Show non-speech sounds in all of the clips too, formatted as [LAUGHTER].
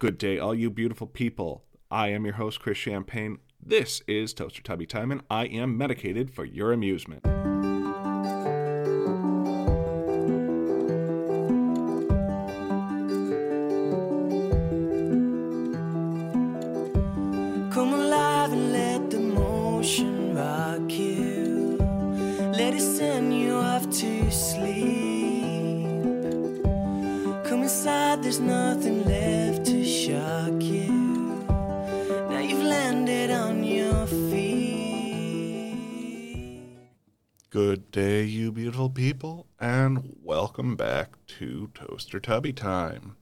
Good day, all you beautiful people. I am your host, Chris Champagne. This is Toaster Tubby Time, and I am medicated for your amusement. Come alive day, you beautiful people, and welcome back to Toaster Tubby Time.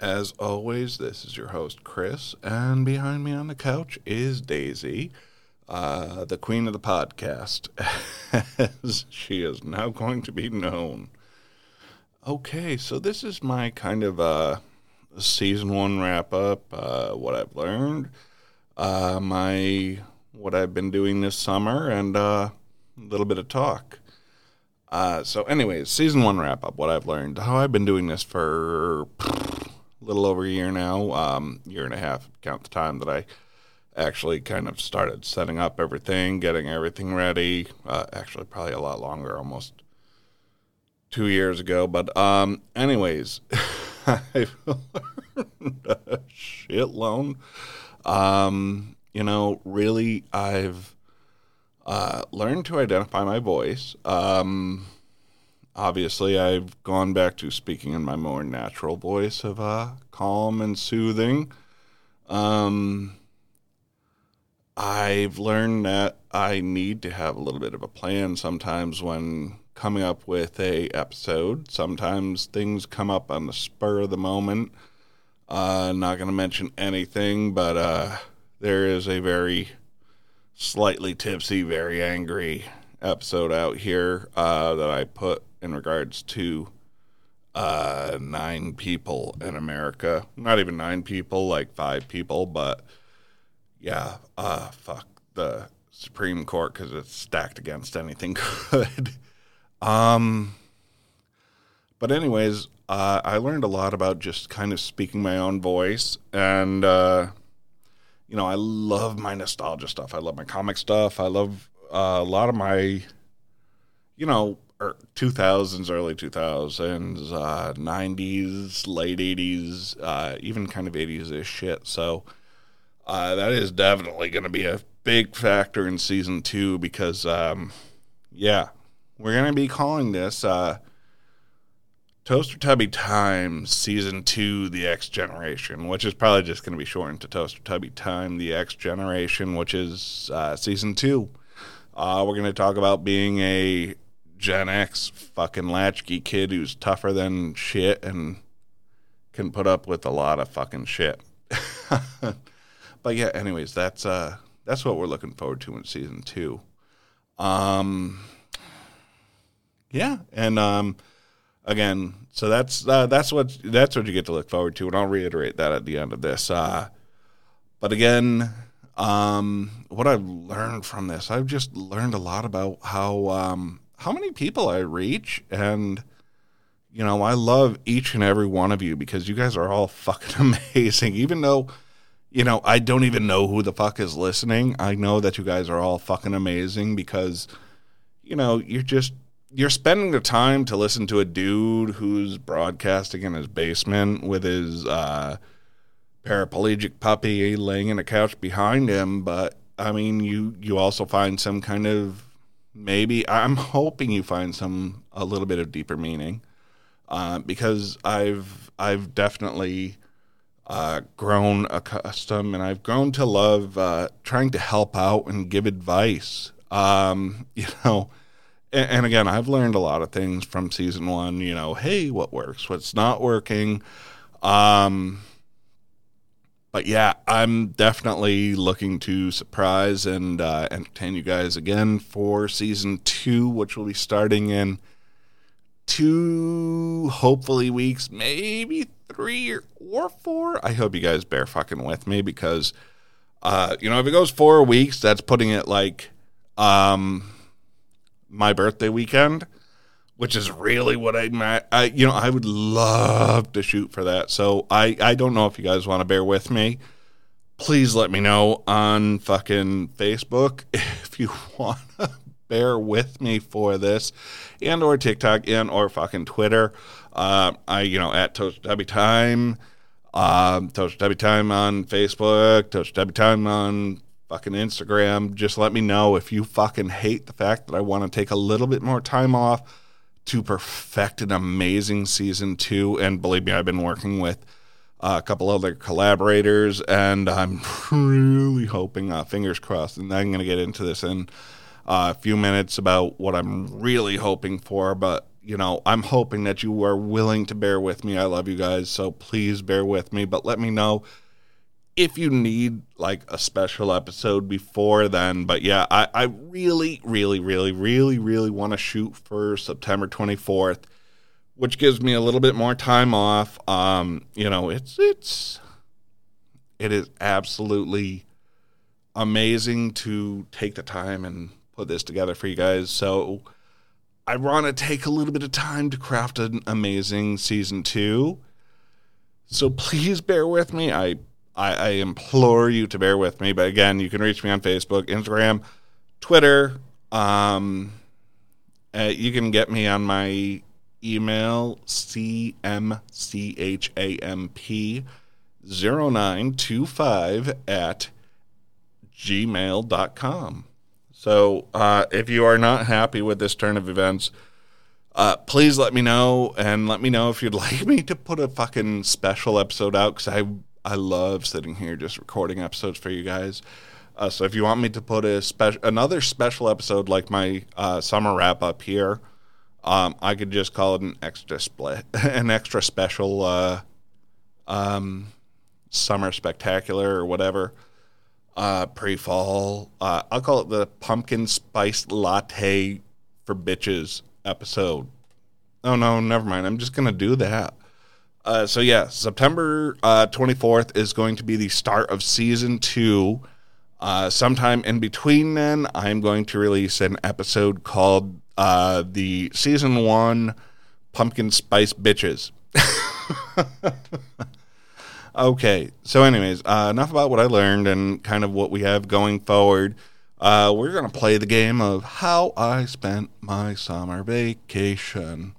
As always, this is your host, Chris, and behind me on the couch is Daisy, uh, the queen of the podcast, [LAUGHS] as she is now going to be known. Okay, so this is my kind of uh, season one wrap up, uh, what I've learned, uh, my what I've been doing this summer, and uh, a little bit of talk. Uh, so, anyways, season one wrap up. What I've learned. How I've been doing this for a little over a year now, um, year and a half. Count the time that I actually kind of started setting up everything, getting everything ready. Uh, actually, probably a lot longer, almost two years ago. But, um, anyways, [LAUGHS] I've learned a shitload. Um, you know, really, I've uh, learned to identify my voice. Um, obviously, I've gone back to speaking in my more natural voice of uh, calm and soothing. Um, I've learned that I need to have a little bit of a plan sometimes when coming up with a episode. Sometimes things come up on the spur of the moment. Uh, not going to mention anything, but uh, there is a very slightly tipsy, very angry episode out here uh, that I put in regards to uh, nine people in America. Not even nine people, like five people, but yeah, uh, fuck the Supreme Court because it's stacked against anything [LAUGHS] good. um, but anyways, uh, I learned a lot about just kind of speaking my own voice and. Uh, you know, I love my nostalgia stuff. I love my comic stuff. I love uh, a lot of my, you know, er, 2000s, early 2000s, uh, 90s, late 80s, uh, even kind of 80s ish shit. So uh, that is definitely going to be a big factor in season two because, um, yeah, we're going to be calling this uh, Toaster Tubby Time Season 2 The X Generation, which is probably just going to be shortened to Toaster Tubby Time The X Generation, which is uh, Season 2. Uh, we're going to talk about being a Gen X fucking latchkey kid who's tougher than shit and can put up with a lot of fucking shit. [LAUGHS] but yeah, anyways, that's uh that's what we're looking forward to in season 2. Um yeah, and um again, so that's uh, that's what that's what you get to look forward to, and I'll reiterate that at the end of this. Uh, but again, um, what I've learned from this, I've just learned a lot about how um, how many people I reach, and you know, I love each and every one of you because you guys are all [LAUGHS] fucking amazing. Even though, you know, I don't even know who the fuck is listening, I know that you guys are all fucking amazing because, you know, you're just you're spending the time to listen to a dude who's broadcasting in his basement with his uh, paraplegic puppy laying in a couch behind him. But I mean, you you also find some kind of maybe I'm hoping you find some a little bit of deeper meaning uh, because I've I've definitely uh, grown accustomed and I've grown to love uh, trying to help out and give advice. Um, [LAUGHS] you know and, again, I've learned a lot of things from season one. You know, hey, what works, what's not working. Um, but yeah, I'm definitely looking to surprise and uh, entertain you guys again for season two, which will be starting in two, hopefully, weeks, maybe three or four. I hope you guys bear fucking with me because, uh, you know, if it goes four weeks, that's putting it like, um, my birthday weekend, which is really what I, I, you know, I would love to shoot for that. So I, I don't know if you guys want to bear with me. Please let me know on fucking Facebook [LAUGHS] if you [LAUGHS] want to bear with me for this, and or TikTok and or fucking Twitter. Uh, I, you know, at Toaster Tubby Time, um, Toaster Tubby Time on Facebook, Toaster Tubby Time on fucking Instagram. Just let me know if you fucking hate the fact that I want to take a little bit more time off to perfect an amazing season two. And believe me, I've been working with uh, a couple other collaborators, and I'm [LAUGHS] really hoping, uh, fingers crossed, and I'm going to get into this in uh, a few minutes about what I'm really hoping for. But, you know, I'm hoping that you are willing to bear with me. I love you guys, so please bear with me, but let me know if you need like a special episode before then. But yeah, I, I really, really, really, really, really want to shoot for September 24th, which gives me a little bit more time off. Um, you know, it's it's it is absolutely amazing to take the time and put this together for you guys. So I want to take a little bit of time to craft an amazing season two. So please bear with me. I I, I implore you to bear with me. But again, you can reach me on Facebook, Instagram, Twitter. Um, uh, you can get me on my email, cmchamp 0925 at gmail.com. So uh, if you are not happy with this turn of events, uh, please let me know and let me know if you'd [LAUGHS] like me to put a fucking special episode out because I I love sitting here just recording episodes for you guys. Uh, so if you want me to put a special another special episode like my uh, summer wrap up here, um, I could just call it an extra split, [LAUGHS] an extra special uh, um, summer spectacular or whatever. Uh, pre fall. Uh, I'll call it the pumpkin spice latte for bitches episode. Oh no, never mind. I'm just gonna do that. Uh, so yeah, September uh, 24th is going to be the start of season two. Uh, sometime in between then, I'm going to release an episode called uh, the season one pumpkin spice bitches. [LAUGHS] okay, so anyways, uh, enough about what I learned and kind of what we have going forward. Uh, we're gonna play the game of how I spent my summer vacation.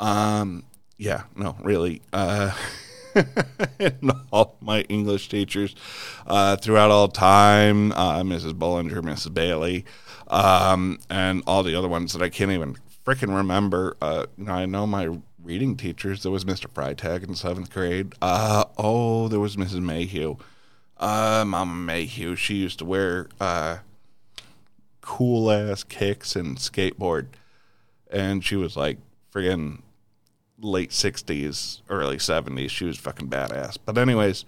Um, yeah, no, really. Uh, [LAUGHS] and all my English teachers uh, throughout all time, uh, Mrs. Bollinger, Mrs. Bailey, um, and all the other ones that I can't even freaking remember. Uh, I know my reading teachers. There was Mr. Freitag in seventh grade. Uh, oh, there was Mrs. Mayhew. Uh, Mama Mayhew. She used to wear uh, cool ass kicks and skateboard, and she was like friggin' late 60s, early 70s. She was fucking badass. But, anyways,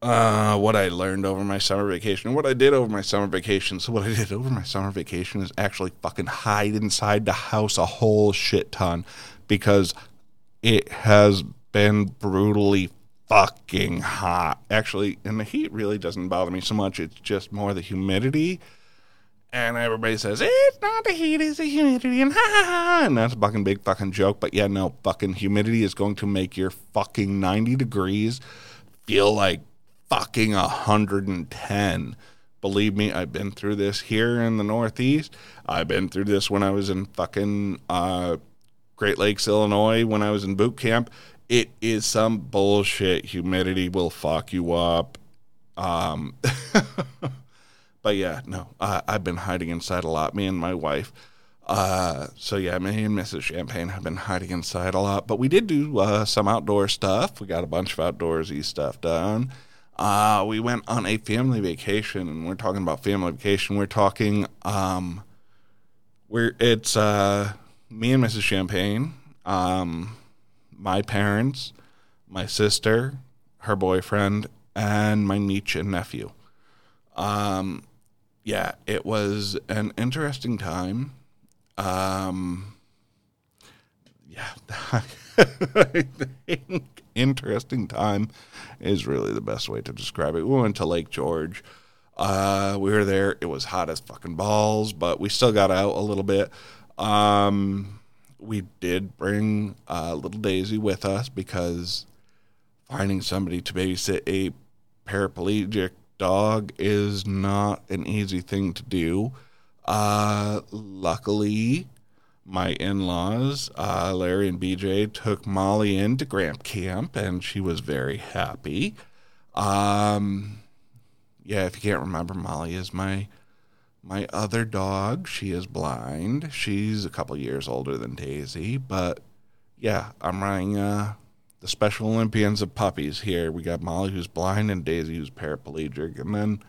uh, what I learned over my summer vacation, what I did over my summer vacation. So, what I did over my summer vacation is actually fucking hide inside the house a whole shit ton because it has been brutally fucking hot. Actually, and the heat really doesn't bother me so much. It's just more the humidity and everybody says, it's not the heat, it's the humidity, and ha ha ha. And that's a fucking big fucking joke. But yeah, no, fucking humidity is going to make your fucking 90 degrees feel like fucking 110. Believe me, I've been through this here in the Northeast. I've been through this when I was in fucking uh, Great Lakes, Illinois, when I was in boot camp. It is some bullshit. Humidity will fuck you up. Um, [LAUGHS] But yeah, no, uh, I've been hiding inside a lot. Me and my wife. Uh, so yeah, me and Mrs. Champagne have been hiding inside a lot. But we did do uh, some outdoor stuff. We got a bunch of outdoorsy stuff done. Uh, we went on a family vacation, and we're talking about family vacation. We're talking, um, we're it's uh, me and Mrs. Champagne, um, my parents, my sister, her boyfriend, and my niece and nephew. Um, yeah, it was an interesting time. Um, yeah, [LAUGHS] I think interesting time is really the best way to describe it. We went to Lake George. Uh, we were there. It was hot as fucking balls, but we still got out a little bit. Um, we did bring uh, little Daisy with us because finding somebody to babysit a paraplegic dog is not an easy thing to do. Uh, luckily, my in laws, uh, Larry and BJ, took Molly into Gramp Camp and she was very happy. Um, yeah, if you can't remember, Molly is my my other dog. She is blind. She's a couple years older than Daisy, but yeah, I'm running uh, the Special Olympians of puppies here. We got Molly, who's blind, and Daisy, who's paraplegic, and then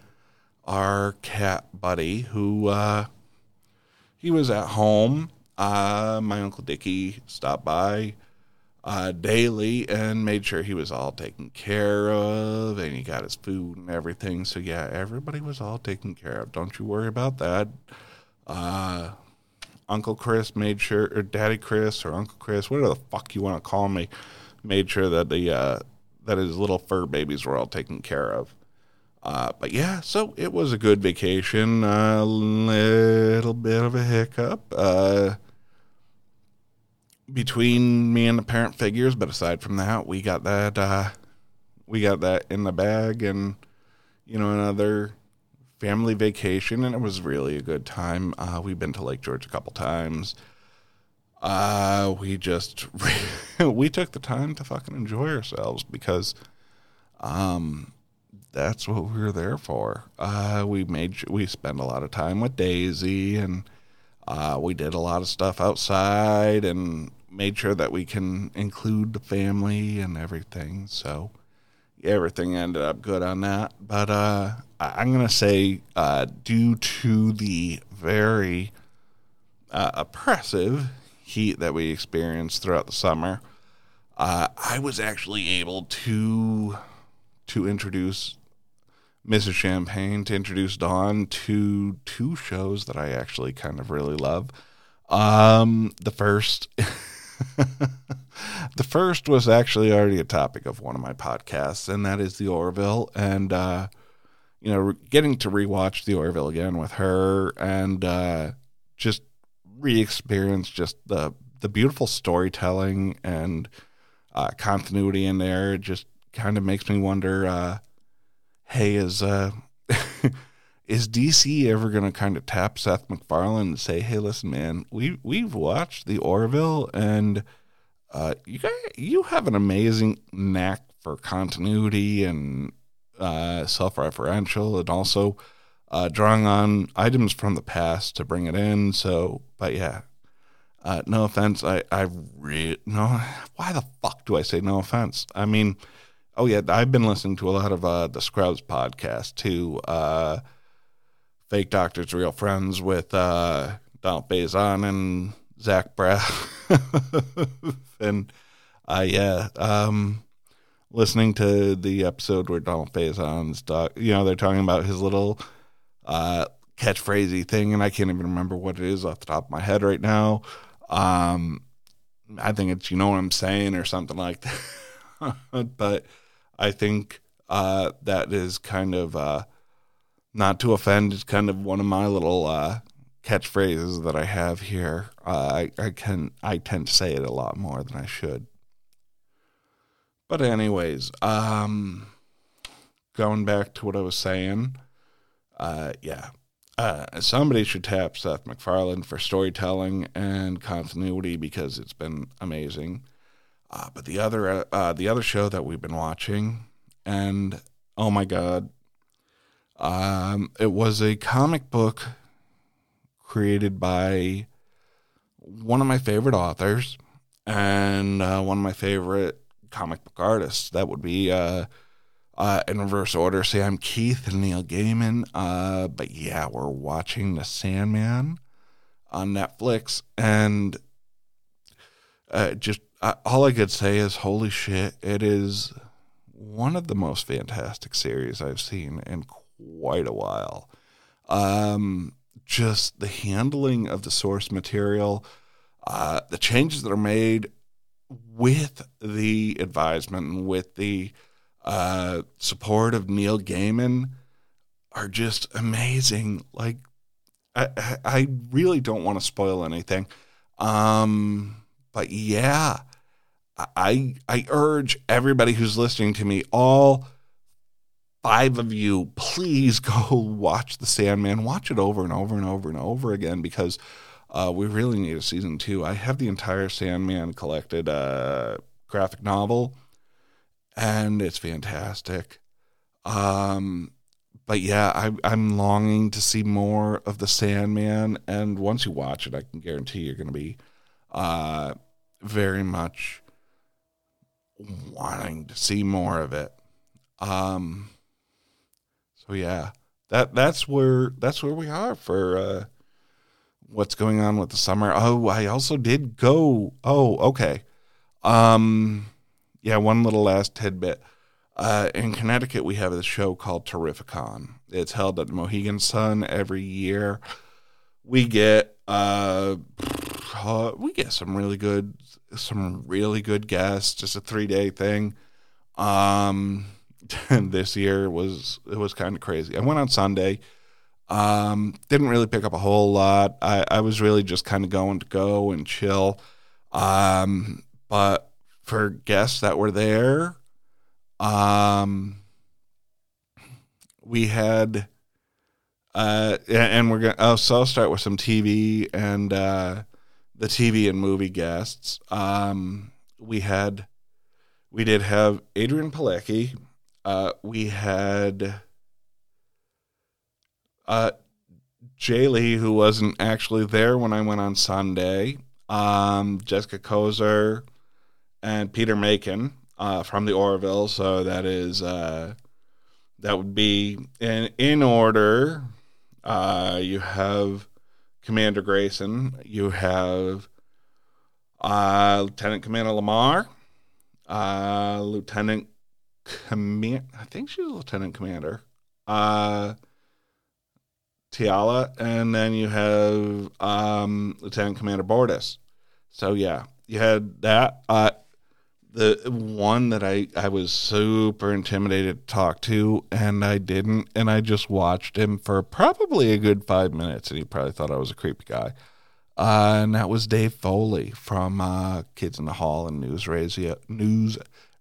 our cat buddy, who uh, he was at home. Uh, my uncle Dickie stopped by uh, daily and made sure he was all taken care of and he got his food and everything. So, yeah, everybody was all taken care of. Don't you worry about that. Uh, Uncle Chris made sure, or Daddy Chris, or Uncle Chris, whatever the fuck you want to call me, made sure that the uh, that his little fur babies were all taken care of. Uh, but yeah, so it was a good vacation. A little bit of a hiccup. Uh, between me and the parent figures, but aside from that, we got that uh, we got that in the bag, and you know another family vacation, and it was really a good time. Uh, we've been to Lake George a couple times. Uh, we just [LAUGHS] we took the time to fucking enjoy ourselves because, um, that's what we were there for. Uh, we made we spent a lot of time with Daisy and uh, we did a lot of stuff outside and made sure that we can include the family and everything. So everything ended up good on that. But uh, I'm to say, uh, due to the very uh, oppressive heat that we experienced throughout the summer, uh, I was actually able to to introduce Mrs. Champagne to introduce Dawn to two shows that I actually kind of really love. Um, the first, [LAUGHS] the first was actually already a topic of one of my podcasts, and that is the Orville. And uh, you know, getting to rewatch the Orville again with her and uh, just re-experience just the the beautiful storytelling and uh, continuity in there. Just kind of makes me wonder. Uh, hey, is uh, [LAUGHS] is DC ever going to kind of tap Seth MacFarlane and say, hey, listen, man, we we've watched the Orville, and uh, you guys, you have an amazing knack for continuity and uh, self-referential, and also uh, drawing on items from the past to bring it in. So, but yeah. Uh, no offense, I I re- no. Why the fuck do I say no offense? I mean, Oh yeah, I've been listening to a lot of uh, the Scrubs podcast too. Uh, Fake Doctors, Real Friends with uh, Donald Faison and Zach Braff, [LAUGHS] and uh, yeah, um, listening to the episode where Donald Faison's doc, you know, they're talking about his little uh, catchphrasey thing, and I can't even remember what it is off the top of my head right now. Um, I think it's you know what I'm saying or something like that, [LAUGHS] but I think uh, that is kind of uh, not to offend. It's kind of one of my little uh, catchphrases that I have here. Uh, I, I can I tend to say it a lot more than I should. But anyways, um, going back to what I was saying, uh, yeah, uh, somebody should tap Seth MacFarlane for storytelling and continuity because it's been amazing. Uh, but the other uh, uh, the other show that we've been watching, and oh my god, um, it was a comic book created by one of my favorite authors and uh, one of my favorite comic book artists. That would be uh, in reverse order. Sam Kieth and Neil Gaiman. Uh, but yeah, we're watching The Sandman on Netflix, and uh, just uh, all I could say is, holy shit! It is one of the most fantastic series I've seen in quite a while. Um, just the handling of the source material, uh, the changes that are made with the advisement and with the uh, support of Neil Gaiman are just amazing. Like, I, I really don't want to spoil anything. Um, but yeah, I I urge everybody who's listening to me, all five of you, please [LAUGHS] go watch The Sandman. Watch it over and over and over and over again because uh, we really need a season two. I have the entire Sandman collected uh, graphic novel, and it's fantastic. Um, but yeah, I, I'm longing to see more of the Sandman, and once you watch it, I can guarantee you're going to be uh, very much wanting to see more of it. Um, so yeah, that that's where that's where we are for uh, what's going on with the summer. Oh, I also did go. Oh, okay. Um, yeah, one little last tidbit. Uh, in Connecticut, we have a show called Terrificon. It's held at the Mohegan Sun every year. We get uh, uh, we get some really good some really good guests. Just a three day thing. Um, [LAUGHS] this year was it was kind of crazy. I went on Sunday. Um, didn't really pick up a whole lot. I, I was really just kind of going to go and chill. Um, but for guests that were there, um, we had, uh, and we're gonna. Oh, so I'll start with some TV and uh, the TV and movie guests. Um, we had, we did have Adrianne Palicki. Uh, we had uh, Jay Lee, who wasn't actually there when I went on Sunday. Um, Jessica Kozer and Peter Macon uh, from the Orville. So that is uh, that would be in in order. Uh, you have Commander Grayson. You have uh, Lieutenant Commander LaMarr. Uh, Lieutenant Command. I think she's Lieutenant Commander. Uh, Tiala, and then you have um, Lieutenant Commander Bortus. So yeah, you had that. Uh, the one that I, I was super intimidated to talk to, and I didn't, and I just watched him for probably a good five minutes, and he probably thought I was a creepy guy. Uh, and that was Dave Foley from uh, Kids in the Hall and News Radio. News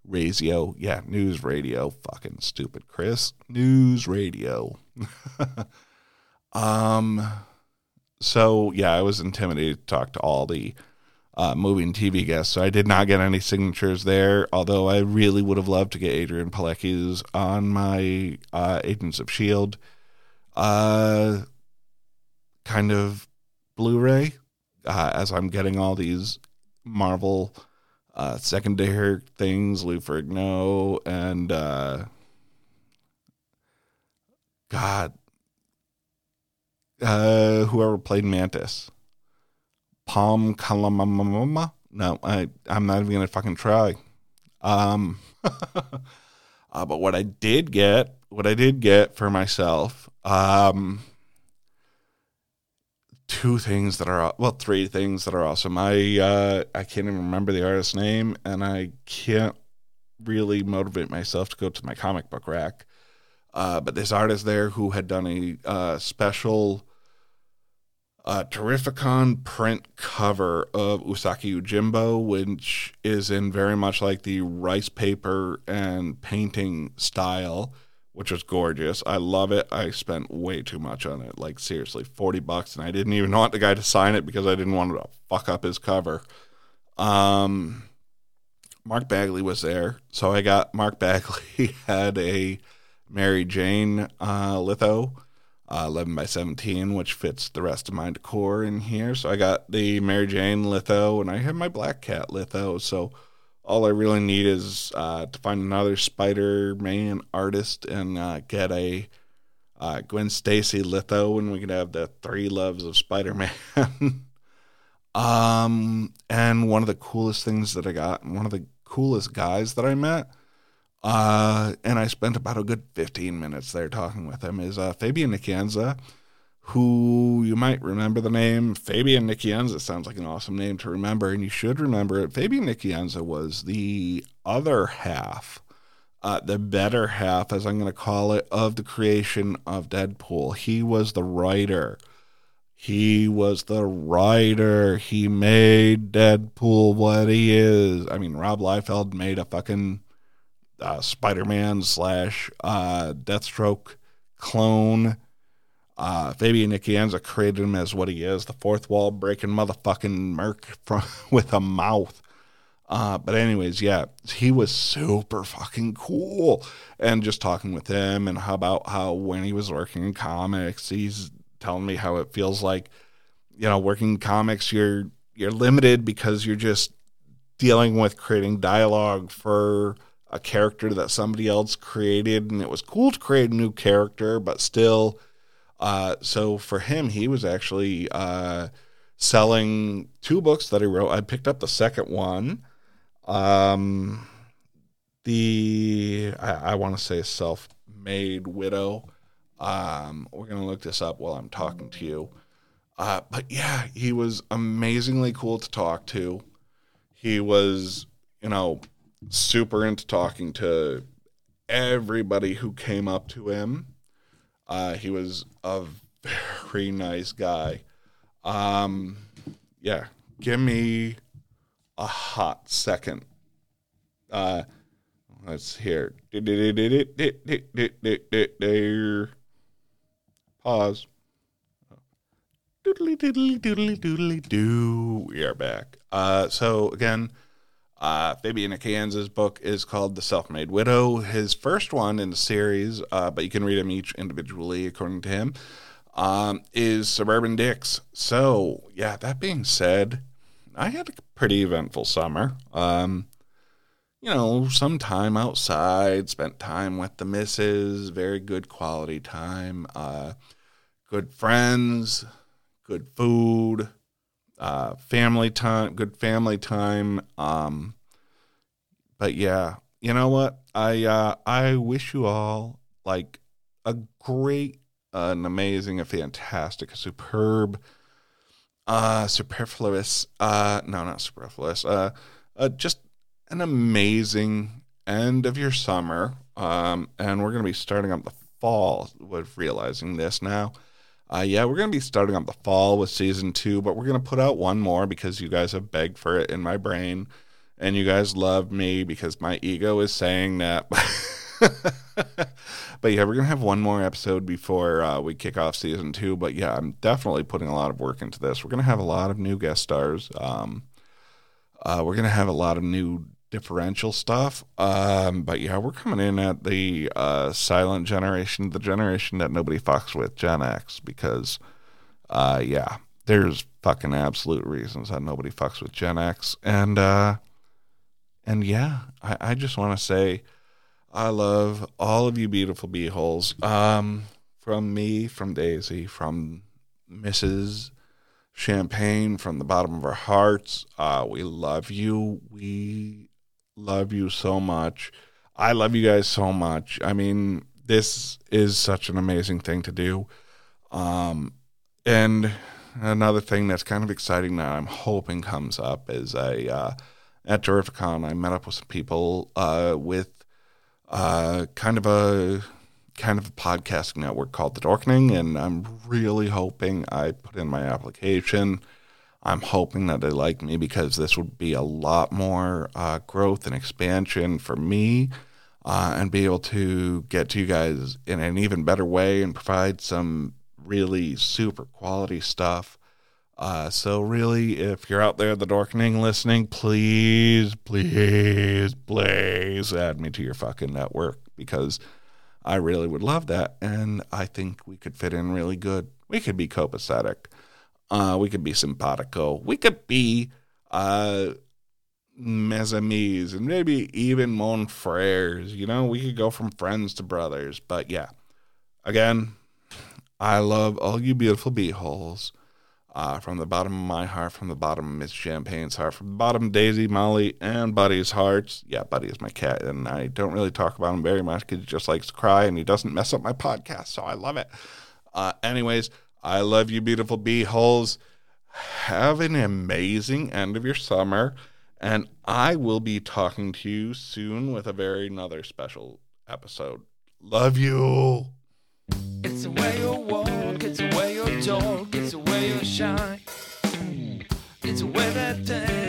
Radio, yeah, News Radio. Fucking stupid, Chris. News Radio. [LAUGHS] um, so yeah, I was intimidated to talk to all the uh, moving TV guests. So I did not get any signatures there, although I really would have loved to get Adrianne Palicki's on my uh, Agents of S.H.I.E.L.D. Uh, kind of Blu ray uh, as I'm getting all these Marvel uh, secondary things, Lou Ferrigno, and uh, God, whoever played Mantis. Palm Kalamamama. No, I, I'm not even gonna fucking try. Um, [LAUGHS] uh, but what I did get, what I did get for myself, um, two things that are well, three things that are awesome. I uh, I can't even remember the artist's name, and I can't really motivate myself to go to my comic book rack. Uh, but this artist there who had done a uh, special uh, Terrificon print cover of Usagi Yojimbo, which is in very much like the rice paper and painting style, which was gorgeous. I love it. I spent way too much on it, like seriously, 40 bucks, and I didn't even [LAUGHS] want the guy to sign it because I didn't want to fuck up his cover. Um, Mark Bagley was there, so I got Mark Bagley [LAUGHS] had a Mary Jane uh, litho uh, 11 by 17, which fits the rest of my decor in here. So I got the Mary Jane litho, and I have my Black Cat litho. So all I really need is uh, to find another Spider Man artist and uh, get a uh, Gwen Stacy litho, and we can have the three loves of Spider Man. [LAUGHS] um, and one of the coolest things that I got, and one of the coolest guys that I met uh, and I spent about a good 15 minutes there talking with him, is uh, Fabian Nicieza, who you might remember the name. Fabian Nicieza sounds like an awesome name to remember, and you should remember it. Fabian Nicieza was the other half, uh, the better half, as I'm going to call it, of the creation of Deadpool. He was the writer. He was the writer. He made Deadpool what he is. I mean, Rob Liefeld made a fucking uh, Spider Man slash uh, Deathstroke clone. Uh, Fabian Nicieza created him as what he is the fourth wall breaking motherfucking merc [LAUGHS] from, with a mouth. Uh, but anyways, yeah, he was super fucking cool. And just talking with him and how about how when he was working in comics, he's telling me how it feels like, you know, working in comics, you're you're limited because you're just dealing with creating dialogue for a character that somebody else created, and it was cool to create a new character, but still. Uh, so for him, he was actually uh, selling two books that he wrote. I picked up the second one. Um, the I, I want to say self-made widow. Um, we're gonna look this up while I'm talking to you. Uh, but yeah, he was amazingly cool to talk to. He was, you know, super into talking to everybody who came up to him. Uh, he was a very nice guy. Um, yeah, give me a hot second. Uh, let's hear. Pause. Doodly doodly doodly doodly doo. We are back. Uh, so again, uh, Fabian Nicieza's book is called The Self Made Widow. His first one in the series, uh, but you can read them each individually according to him, um, is Suburban Dicks. So, yeah, that being said, I had a pretty eventful summer. Um, you know, some time outside, spent time with the missus, very good quality time, uh, good friends, good food, uh, family time, good family time. Um, but yeah, you know what? I uh, I wish you all like a great, uh, an amazing, a fantastic, a superb, uh, superfluous, uh, no, not superfluous, uh, uh, just an amazing end of your summer. Um, and we're to be starting up the fall with realizing this now. Uh, yeah, we're going to be starting up the fall with season two, but we're going to put out one more because you guys have begged for it in my brain. And you guys love me because my ego is saying that. [LAUGHS] but yeah, we're going to have one more episode before uh, we kick off season two. But yeah, I'm definitely putting a lot of work into this. We're going to have a lot of new guest stars. Um, uh, we're going to have a lot of new differential stuff. Um, but yeah, we're coming in at the uh, silent generation, the generation that nobody fucks with, Gen X, because uh, yeah, there's fucking absolute reasons that nobody fucks with Gen X, and uh, and yeah, I, I just want to say I love all of you beautiful beeholes. Um, from me, from Daisy, from Mrs. Champagne, from the bottom of our hearts. Uh, we love you. We love you so much. I love you guys so much. I mean, this is such an amazing thing to do. Um, and another thing that's kind of exciting that I'm hoping comes up is a uh, at Terrificon I met up with some people uh, with uh, kind of a kind of a podcast network called The Dorkening, and I'm really hoping I put in my application I'm hoping that they like me because this would be a lot more uh, growth and expansion for me uh, and be able to get to you guys in an even better way and provide some really super quality stuff. Uh, so, really, if you're out there, the Dorkening listening, please, please, please add me to your fucking network because I really would love that. And I think we could fit in really good. We could be copacetic. Uh, we could be simpatico. We could be uh, mesamis and maybe even mon frères. You know, we could go from friends to brothers. But yeah, again, I love all you beautiful beeholes. Uh, from the bottom of my heart, from the bottom of Miss Champagne's heart, from the bottom of Daisy, Molly, and Buddy's hearts. Yeah, Buddy is my cat, and I don't really talk about him very much because he just likes to cry and he doesn't mess up my podcast, so I love it. Uh, anyways, I love you, beautiful bee holes. Have an amazing end of your summer. And I will be talking to you soon with a very another special episode. Love you. It's the way you walk, it's the way you talk, it's the way you shine. It's the way that then